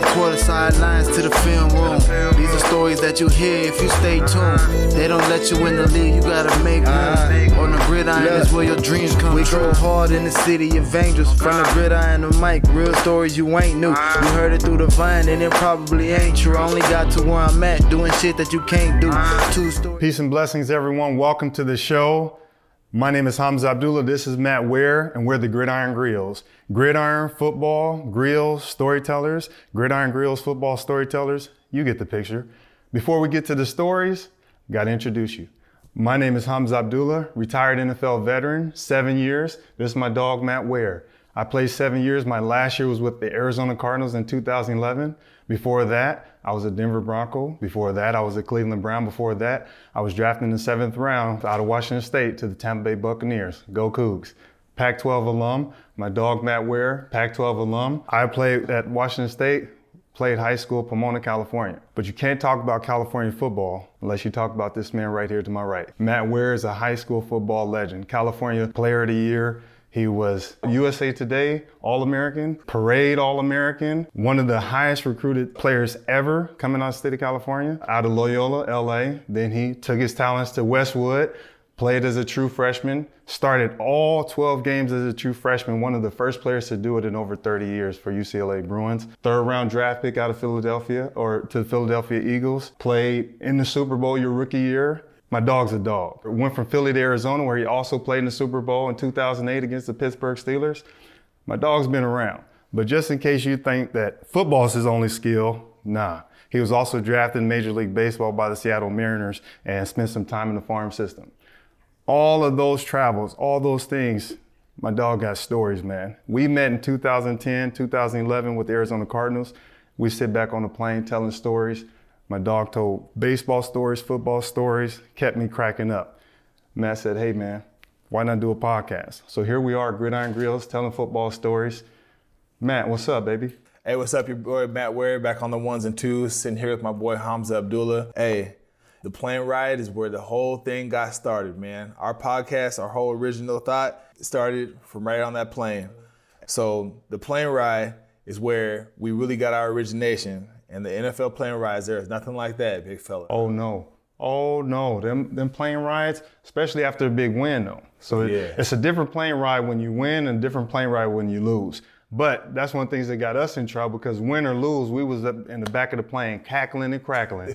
fourth quarter sidelines to the film room. These are stories that you hear if you stay tuned. They don't let you in the league, you gotta make room. On the gridiron is where your dreams come we true. We go hard in the city of angels. From the gridiron to mic, real stories you ain't new. You heard it through the vine, and it probably ain't true. I only got to where I'm at, doing shit that you can't do. Two stories. Peace and blessings, everyone. Welcome to the show. My name is Hamza Abdullah. This is Matt Ware, and we're the Gridiron Griots. Gridiron football, griots, storytellers, Gridiron Griots football storytellers. You get the picture. Before we get to the stories, got to introduce you. My name is Hamza Abdullah, retired NFL veteran, seven years. This is my dog, Matt Ware. I played seven years. My last year was with the Arizona Cardinals in 2011. Before that, I was a Denver Bronco. Before that, I was a Cleveland Brown. Before that, I was drafted in the seventh round out of Washington State to the Tampa Bay Buccaneers. Go Cougs. Pac 12 alum. My dog, Matt Ware, Pac 12 alum. I played at Washington State, played high school, Pomona, California. But you can't talk about California football unless you talk about this man right here to my right. Matt Ware is a high school football legend, California Player of the Year, he was USA Today All American, Parade All American, one of the highest recruited players ever coming out of the state of California, out of Loyola, LA. Then he took his talents to Westwood, played as a true freshman, started all 12 games as a true freshman, one of the first players to do it in over 30 years for UCLA Bruins. Third round draft pick out of Philadelphia or to the Philadelphia Eagles, played in the Super Bowl your rookie year, my dog's a dog. Went from Philly to Arizona, where he also played in the Super Bowl in 2008 against the Pittsburgh Steelers. My dog's been around. But just in case you think that football's his only skill, nah. He was also drafted in Major League Baseball by the Seattle Mariners and spent some time in the farm system. All of those travels, all those things, my dog got stories, man. We met in 2010, 2011 with the Arizona Cardinals. We sit back on the plane telling stories. My dog told baseball stories, football stories, kept me cracking up. Matt said, hey man, why not do a podcast? So here we are, Gridiron Griots, telling football stories. Matt, what's up, baby? Hey, what's up, your boy Matt Ware, back on the ones and twos, sitting here with my boy Hamza Abdullah. Hey, the plane ride is where the whole thing got started, man. Our podcast, our whole original thought started from right on that plane. So the plane ride is where we really got our origination and the NFL plane rides, there is nothing like that, big fella. Oh no. Oh no, them them plane rides, especially after a big win though. So yeah. it, it's a different plane ride when you win and a different plane ride when you lose. But that's one of the things that got us in trouble because win or lose, we was up in the back of the plane cackling and crackling.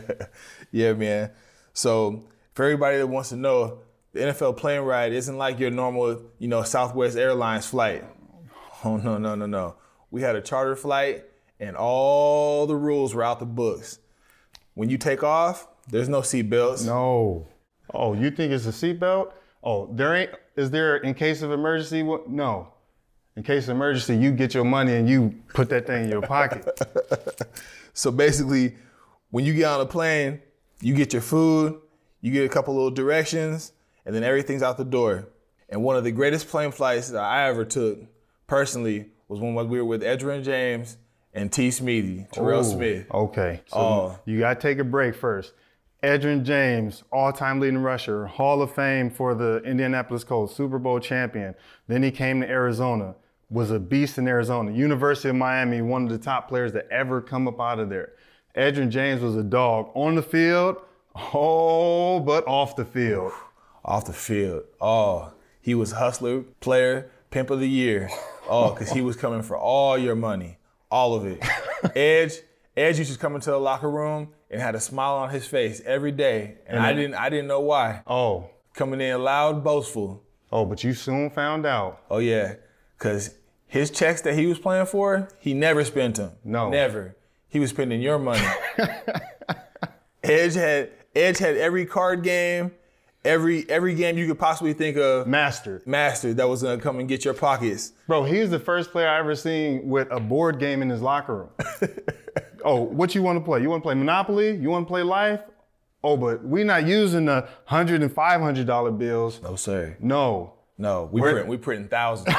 yeah, man. So for everybody that wants to know, the NFL plane ride isn't like your normal, you know, Southwest Airlines flight. Oh no, no, no, no. We had a charter flight and all the rules were out the books. When you take off, there's no seatbelts. No. Oh, you think it's a seatbelt? Oh, there ain't. Is there in case of emergency? No. In case of emergency, you get your money and you put that thing in your pocket. so basically, when you get on a plane, you get your food, you get a couple little directions, and then everything's out the door. And one of the greatest plane flights that I ever took, personally, was when we were with Edgerrin James and T. Smeezy, Terrell Ooh, Smith. Okay. So oh. you uh, got to take a break first. Edgerrin James, all-time leading rusher, Hall of Fame for the Indianapolis Colts, Super Bowl champion. Then he came to Arizona, was a beast in Arizona. University of Miami, one of the top players that ever come up out of there. Edgerrin James was a dog on the field, oh, but off the field. Off the field, oh, he was hustler, player, pimp of the year. Oh, because he was coming for all your money all of it. Edge, Edge used to come into the locker room and had a smile on his face every day, and, I didn't, I didn't know why. Oh, coming in loud, boastful. Oh, but you soon found out. Oh yeah, cause his checks that he was playing for, he never spent them. No, never. He was spending your money. Edge had Edge had every card game every every game you could possibly think of. Mastered mastered that was gonna come and get your pockets. Bro he's the first player i ever seen with a board game in his locker room. Oh what you want to play? You want to play monopoly? You want to play life? Oh but we not using the hundred and five hundred dollar bills. No sir. No. No we're print we printing thousands.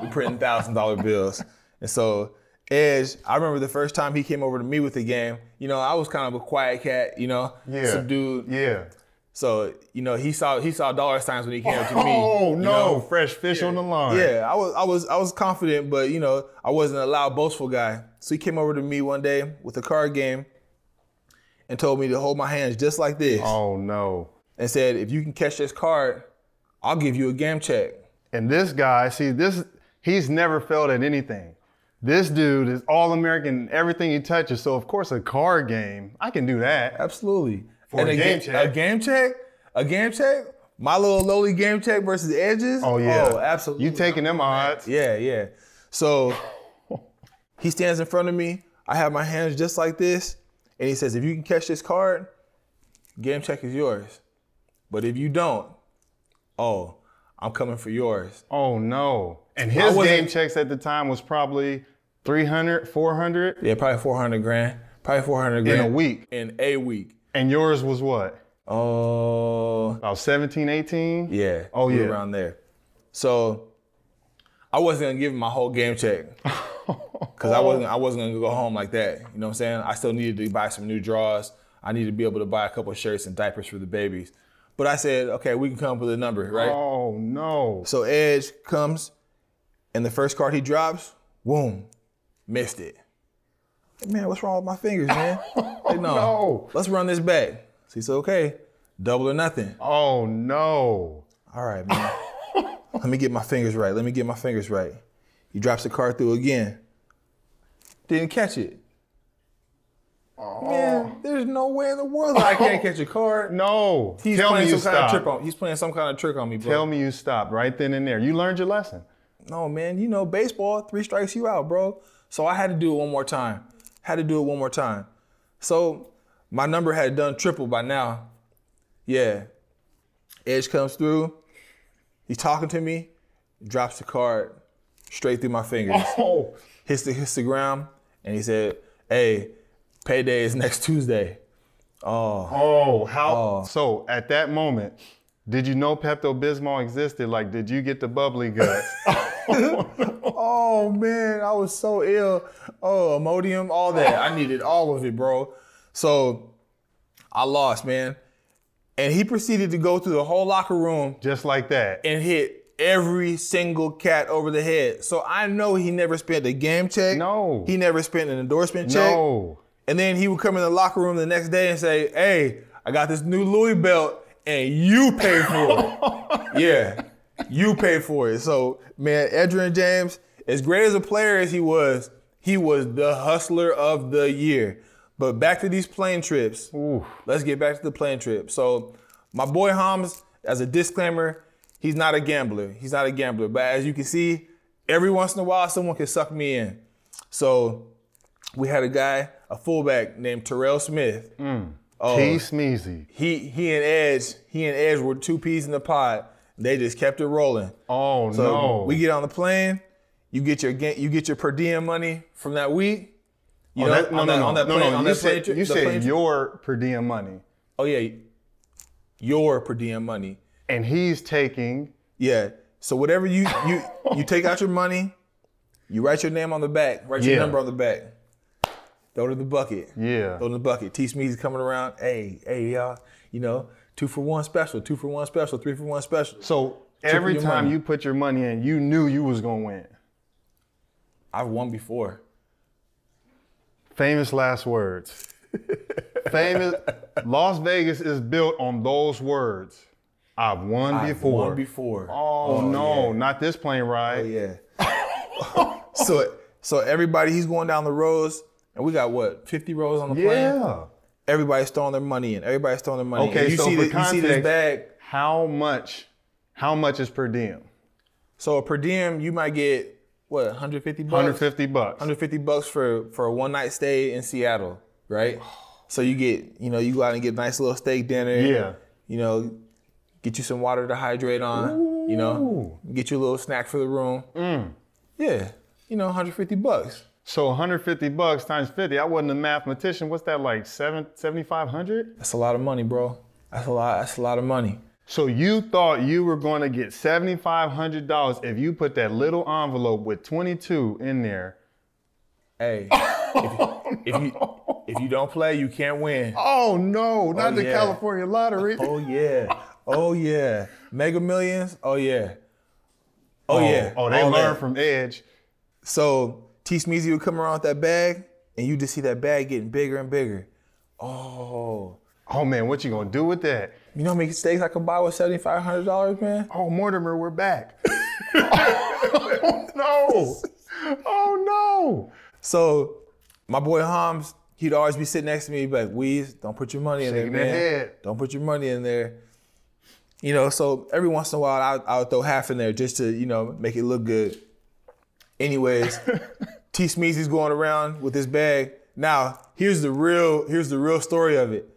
We printing thousand dollar bills. And so Edge, I remember the first time he came over to me with the game. You know, I was kind of a quiet cat. You know, yeah, subdued. Yeah So you know, he saw he saw dollar signs when he came up to me. Oh no, know? fresh fish on the line. Yeah, I was I was I was confident, but you know, I wasn't a loud boastful guy. So he came over to me one day with a card game and told me to hold my hands just like this Oh no. and said, if you can catch this card, I'll give you a game check. And this guy, see, this he's never failed at anything. This dude is all American, everything he touches. So of course, a card game, I can do that. Absolutely. For and a game ga- check. A game check? A game check? My little lowly game check versus edges? Oh yeah, Oh, absolutely. You taking them odds? Yeah, yeah. So he stands in front of me. I have my hands just like this. And he says, if you can catch this card, game check is yours. But if you don't, oh, I'm coming for yours. Oh no. And his game checks at the time was probably 300, 400 Yeah, probably 400 grand. Probably 400 grand. in grand. a week. In a week. And yours was what? Oh, About 17, 18? yeah. Oh, yeah. Around there. So I wasn't gonna give him my whole game check. Cause I wasn't I wasn't gonna go home like that. You know what I'm saying? I still needed to buy some new drawers. I needed to be able to buy a couple of shirts and diapers for the babies. But I said, okay, we can come up with a number, right? Oh no. So Edge comes, and the first card he drops, boom, missed it. Man, what's wrong with my fingers, man? Oh, like, no, no. let's run this back. See, so he said, okay, double or nothing. Oh no. All right, man. Let me get my fingers right. Let me get my fingers right. He drops the card through again. Didn't catch it. Oh. Man, there's no way in the world I can't oh. catch a card. No. He's Tell me playing you some kind of stopped. trick on. He's playing some kind of trick on me, bro. Tell me you stopped right then and there. You learned your lesson. No, man, you know, baseball, three strikes you out, bro. So I had to do it one more time. Had to do it one more time. So my number had done triple by now. Yeah. Edge comes through. He's talking to me, drops the card straight through my fingers. Oh. Hits the hits the ground, and he said, Hey, payday is next Tuesday. Oh, Oh, how? Oh. So at that moment, did you know Pepto Bismol existed? Like, did you get the bubbly guts? Oh man, I was so ill. Oh, Imodium, all that. I needed all of it, bro. So I lost, man. And he proceeded to go through the whole locker room Just like that. and hit every single cat over the head. So I know he never spent a game check. No. He never spent an endorsement check. No. And then he would come in the locker room the next day and say, Hey, I got this new Louis belt and you paid for it. yeah, you paid for it. So, man, Edgerrin James, as great as a player as he was, he was the hustler of the year. But back to these plane trips. Oof. Let's get back to the plane trip. So, my boy Hams, as a disclaimer, he's not a gambler. He's not a gambler. But as you can see, every once in a while, someone can suck me in. So, we had a guy, a fullback named Terrell Smith. Mm. Oh, T Smeezy. he he and Edge, he and Edge were two peas in the pod. They just kept it rolling. Oh So no. we get on the plane, you get your you get your per diem money from that week. You Oh, know, that- no, on no, that, no, on that no, plane, no. on You plane said, you said your per diem money, Oh yeah, your per diem money. and he's taking. Yeah. So whatever you you you take out your money, you write your name on the back, write your Yeah. number on the back. Throw it in the bucket. Yeah. Throw it in the bucket. T Smeezy's coming around. Hey, hey, y'all. You know, two for one special, two for one special, three for one special. So every time money. you put your money in, you knew you was gonna win. I've won before. Famous last words. Famous. Las Vegas is built on those words. I've won I've before. won before. Oh, oh, no, not this plane ride. Oh, yeah. so so everybody he's going down the rows, and we got what, 50 rows on the plane? Yeah. Everybody's throwing their money in. Everybody's throwing their money in. Okay, And you so see for the, you see this context- bag. How much? How much is per diem? So per diem, you might get what, 150 bucks? 150 bucks. 150 bucks for for a one night stay in Seattle, right? So you get, you know, you go out and get a nice little steak dinner. Yeah. You know, get you some water to hydrate on. You know, get you a little snack for the room. Mm. Yeah. You know, 150 bucks. So 150 bucks times 50. I wasn't a mathematician. What's that like? Seven, 7,500? That's a lot of money, bro. That's a lot. That's a lot of money. So you thought you were going to get $7,500 if you put that little envelope with 22 in there. Hey, oh, if, if you if you don't play, you can't win. Oh no, not Oh, the yeah. California lottery. Oh yeah. Oh yeah. Mega Millions. Oh yeah. Oh, oh yeah. Oh, they All learned from Edge. So T Smeezy would come around with that bag, and you just see that bag getting bigger and bigger. Oh, Oh man, what you gonna do with that? you know how many steaks I can buy with seventy five hundred dollars, man? Oh Mortimer, we're back. oh no. Oh no. So my boy Hams, he'd always be sitting next to me, like, Weez, don't put your money in Shaking there, man. head. Don't put your money in there. You know, so every once in a while I, I would throw half in there just to, you know, make it look good. Anyways, T Smeezy's going around with his bag. Now, here's the real, here's the real story of it.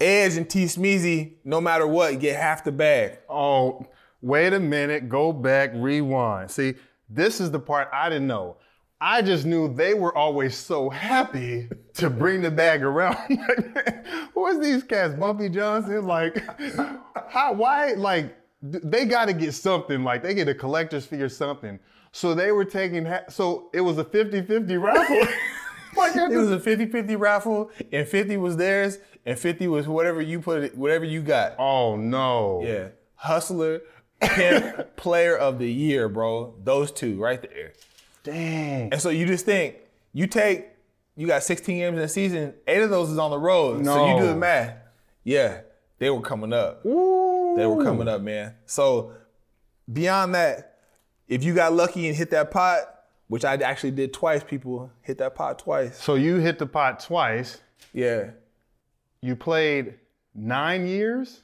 Edge and T Smeezy, no matter what, get half the bag. Oh, wait a minute, go back, rewind. See, this is the part I didn't know. I just knew they were always so happy to bring the bag around. who is these cats? Bumpy Johnson? Like, how, why, like, they got to get something. Like, they get a collector's fee or something. So they were taking, ha- so it was a 50 50 raffle. It was a 50-50 raffle, and 50 was theirs, and 50 was whatever you put it, whatever you got. oh, no. Yeah. Hustler, pimp, player of the year, bro. Those two right there. Dang. And so you just think, you take, you got 16 games in a season, eight of those is on the road. no. So you do the math. Yeah, they were coming up. Ooh. They were coming up, man. So beyond that, if you got lucky and hit that pot, which I actually did twice, people hit that pot twice. So you hit the pot twice. Yeah. You played nine years?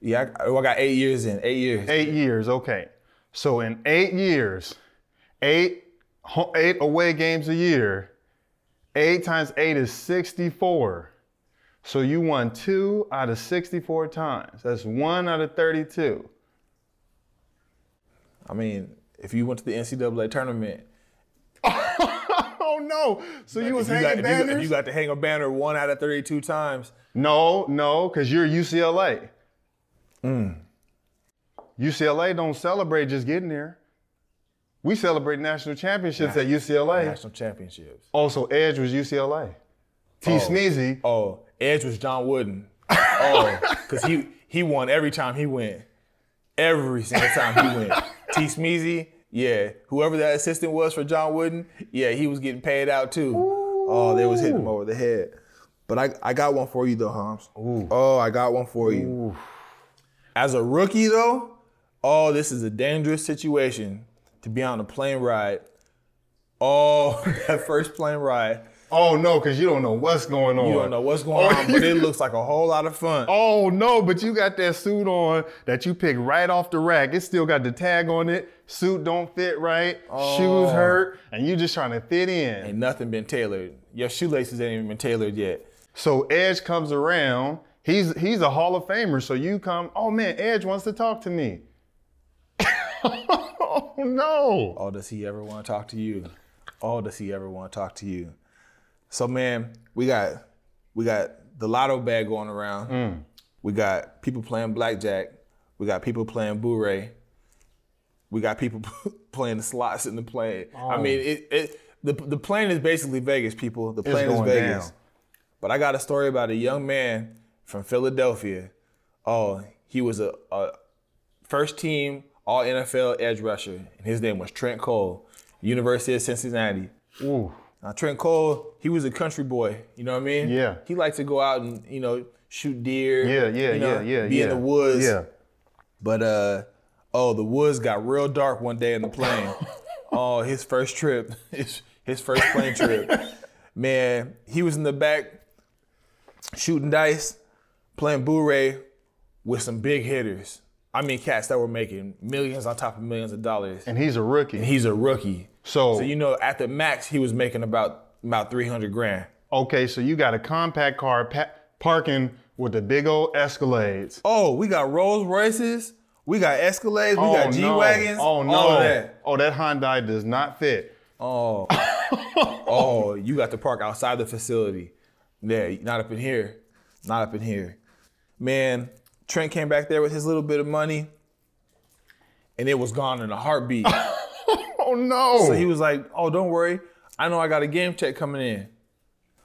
Yeah, I, oh, I got eight years in, eight years. Eight years, okay. So in eight years, eight eight away games a year, eight times eight is 64. So you won two out of 64 times. That's one out of 32. I mean, if you went to the NCAA tournament, Oh no! So you was you, got, hanging if, you, got- banners? if you got to hang a banner one out of 32 times, no, no, because you're UCLA. Mm. UCLA don't celebrate just getting there. We celebrate national championships at UCLA. national championships. Also, Edge was UCLA. T. Smeezy. Oh, Edge was John Wooden. Oh, because he he won every time he went. Every single time he went. T. Smeezy, yeah. Whoever that assistant was for John Wooden, yeah, he was getting paid out too. Oh, they was hitting him over the head. But I, I got one for you though, Hams. Oh, I got one for you. As a rookie though, oh, this is a dangerous situation to be on a plane ride. Oh, that first plane ride. Oh no, because you don't know what's going on. You don't know what's going on, but it looks like a whole lot of fun. Oh no, but you got that suit on that you picked right off the rack. It still got the tag on it. Suit don't fit right. Shoes oh. hurt, and you just trying to fit in. Ain't nothing been tailored. Your shoelaces ain't even been tailored yet. So Edge comes around. He's he's a Hall of Famer. So you come. Oh man, Edge wants to talk to me. oh no. Oh, does he ever want to talk to you? Oh, does he ever want to talk to you? So man, we got we got the lotto bag going around. Mm. We got people playing blackjack. We got people playing boo We got people playing the slots in the plane. I oh. mean, it, it the the plane is basically Vegas. People, the plane is Vegas. down. But I got a story about a young man from Philadelphia. Oh, he was a, a first team All NFL edge rusher, and his name was Trent Cole, University of Cincinnati. Ooh. Now Trent Cole, he was a country boy. You know what I mean? Yeah. He liked to go out and you know shoot deer. Yeah, yeah, you know, yeah, yeah. Be yeah. in the woods. Yeah. But uh, oh, the woods got real dark one day in the plane. oh, his first trip, his his first plane trip. Man, he was in the back shooting dice, playing bourré with some big hitters. I mean, cats that were making millions on top of millions of dollars. And he's a rookie. He's a rookie. So So you know, at the max, he was making about about three hundred grand. okay, so you got a compact car pa- parking with the big old Escalades. Oh, we got Rolls Royces, we got Escalades, we got G no. wagons. Oh no. Oh, all of that. Oh, that Hyundai does not fit. Oh, oh, you got to park outside the facility. Yeah, not up in here, not up in here. Man, Trent came back there with his little bit of money, and it was gone in a heartbeat. Oh no. so he was like, "Oh, don't worry, I know I got a game check coming in."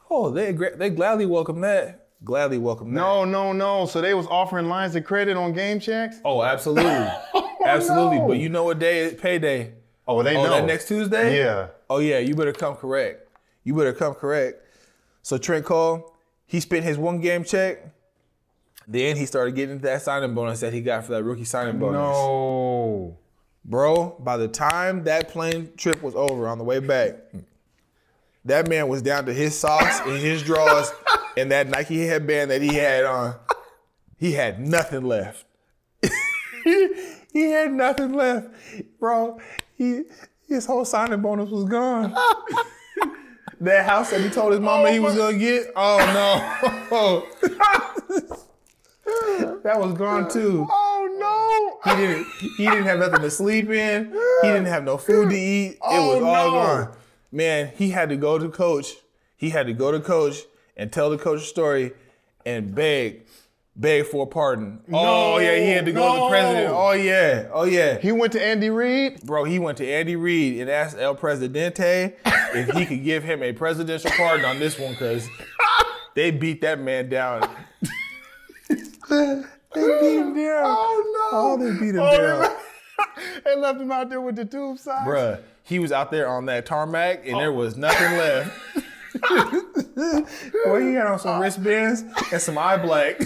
Oh, they they gladly welcome that. Gladly welcome that. No, no, no. So they was offering lines of credit on game checks? Oh, absolutely. Oh, absolutely. no. But you know what day is payday? Oh, they Oh, know. that next Tuesday? Yeah. Oh yeah, you better come correct. You better come correct. So Trent Cole, he spent his one game check. Then he started getting that signing bonus that he got for that rookie signing bonus. No. Bro, by the time that plane trip was over on the way back, that man was down to his socks and his drawers and that Nike headband that he had on. He had nothing left. he had nothing left. Bro, he his whole signing bonus was gone. that house that he told his mama he oh was gonna get, oh no. that was gone too. Oh no! He didn't. He didn't have nothing to sleep in. He didn't have no food to eat. It Oh, was all no. gone. Man, he had to go to coach. He had to go to coach and tell the coach a story and beg, beg for a pardon. oh yeah, he had to go to the president. Oh yeah, oh yeah. He went to Andy Reid? Bro, he went to Andy Reid and asked El Presidente if he could give him a presidential pardon on this one because they beat that man down. They beat him down. Oh no. Oh, they beat him Oh, down. they left him out there with the tube socks. Bruh, he was out there on that tarmac and there was nothing left. Boy, he had on some wristbands and some eye black.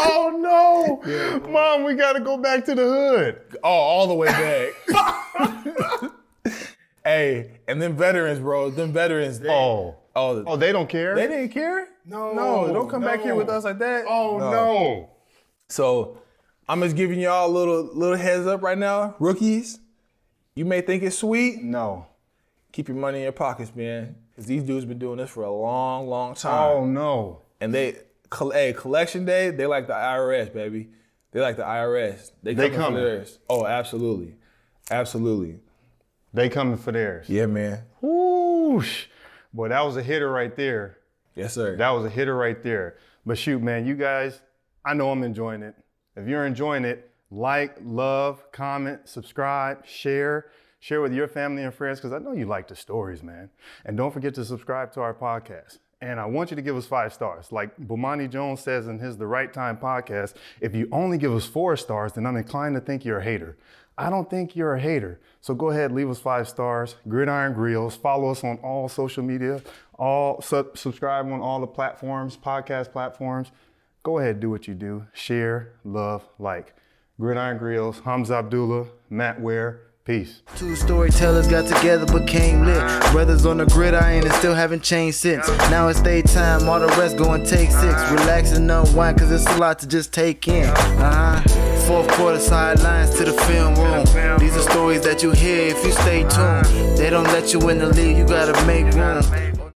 Oh no. Mom, we gotta go back to the hood. Oh, all the way back. hey, and then veterans, bro. Them veterans. They, Oh. Oh, Oh, they don't care? they didn't care. No, no, don't come back here with us like that. oh no. So, I'm just giving y'all a little little heads up right now, rookies. You may think it's sweet. No. Keep your money in your pockets, man, because these dudes been doing this for a long, long time. Oh no. And they, col- hey, collection day, they like the IRS, baby. They like the IRS. They, They coming for theirs. Oh, absolutely, absolutely. They coming for theirs. Yeah, man. Whoosh. Boy, that was a hitter right there. Yes, sir. That was a hitter right there. But shoot, man, you guys, I know I'm enjoying it. If you're enjoying it, like, love, comment, subscribe, share. Share with your family and friends because I know you like the stories, man. And don't forget to subscribe to our podcast. And I want you to give us five stars. Like Bomani Jones says in his The Right Time podcast, if you only give us four stars, then I'm inclined to think you're a hater. I don't think you're a hater. So go ahead, leave us five stars. Gridiron Griots. Follow us on all social media. All sub- subscribe on all the platforms, podcast platforms. Go ahead, do what you do. Share, love, like. Gridiron Griots, Hamza Abdullah, Matt Ware. Peace. Two storytellers got together became lit. Brothers on the gridiron and still haven't changed since. Now it's daytime, all the rest go and take six. Relax and unwind, cause it's a lot to just take in. Uh huh. Fourth quarter sidelines to the film room. These are stories that you hear if you stay tuned. They don't let you in the league, you gotta make room.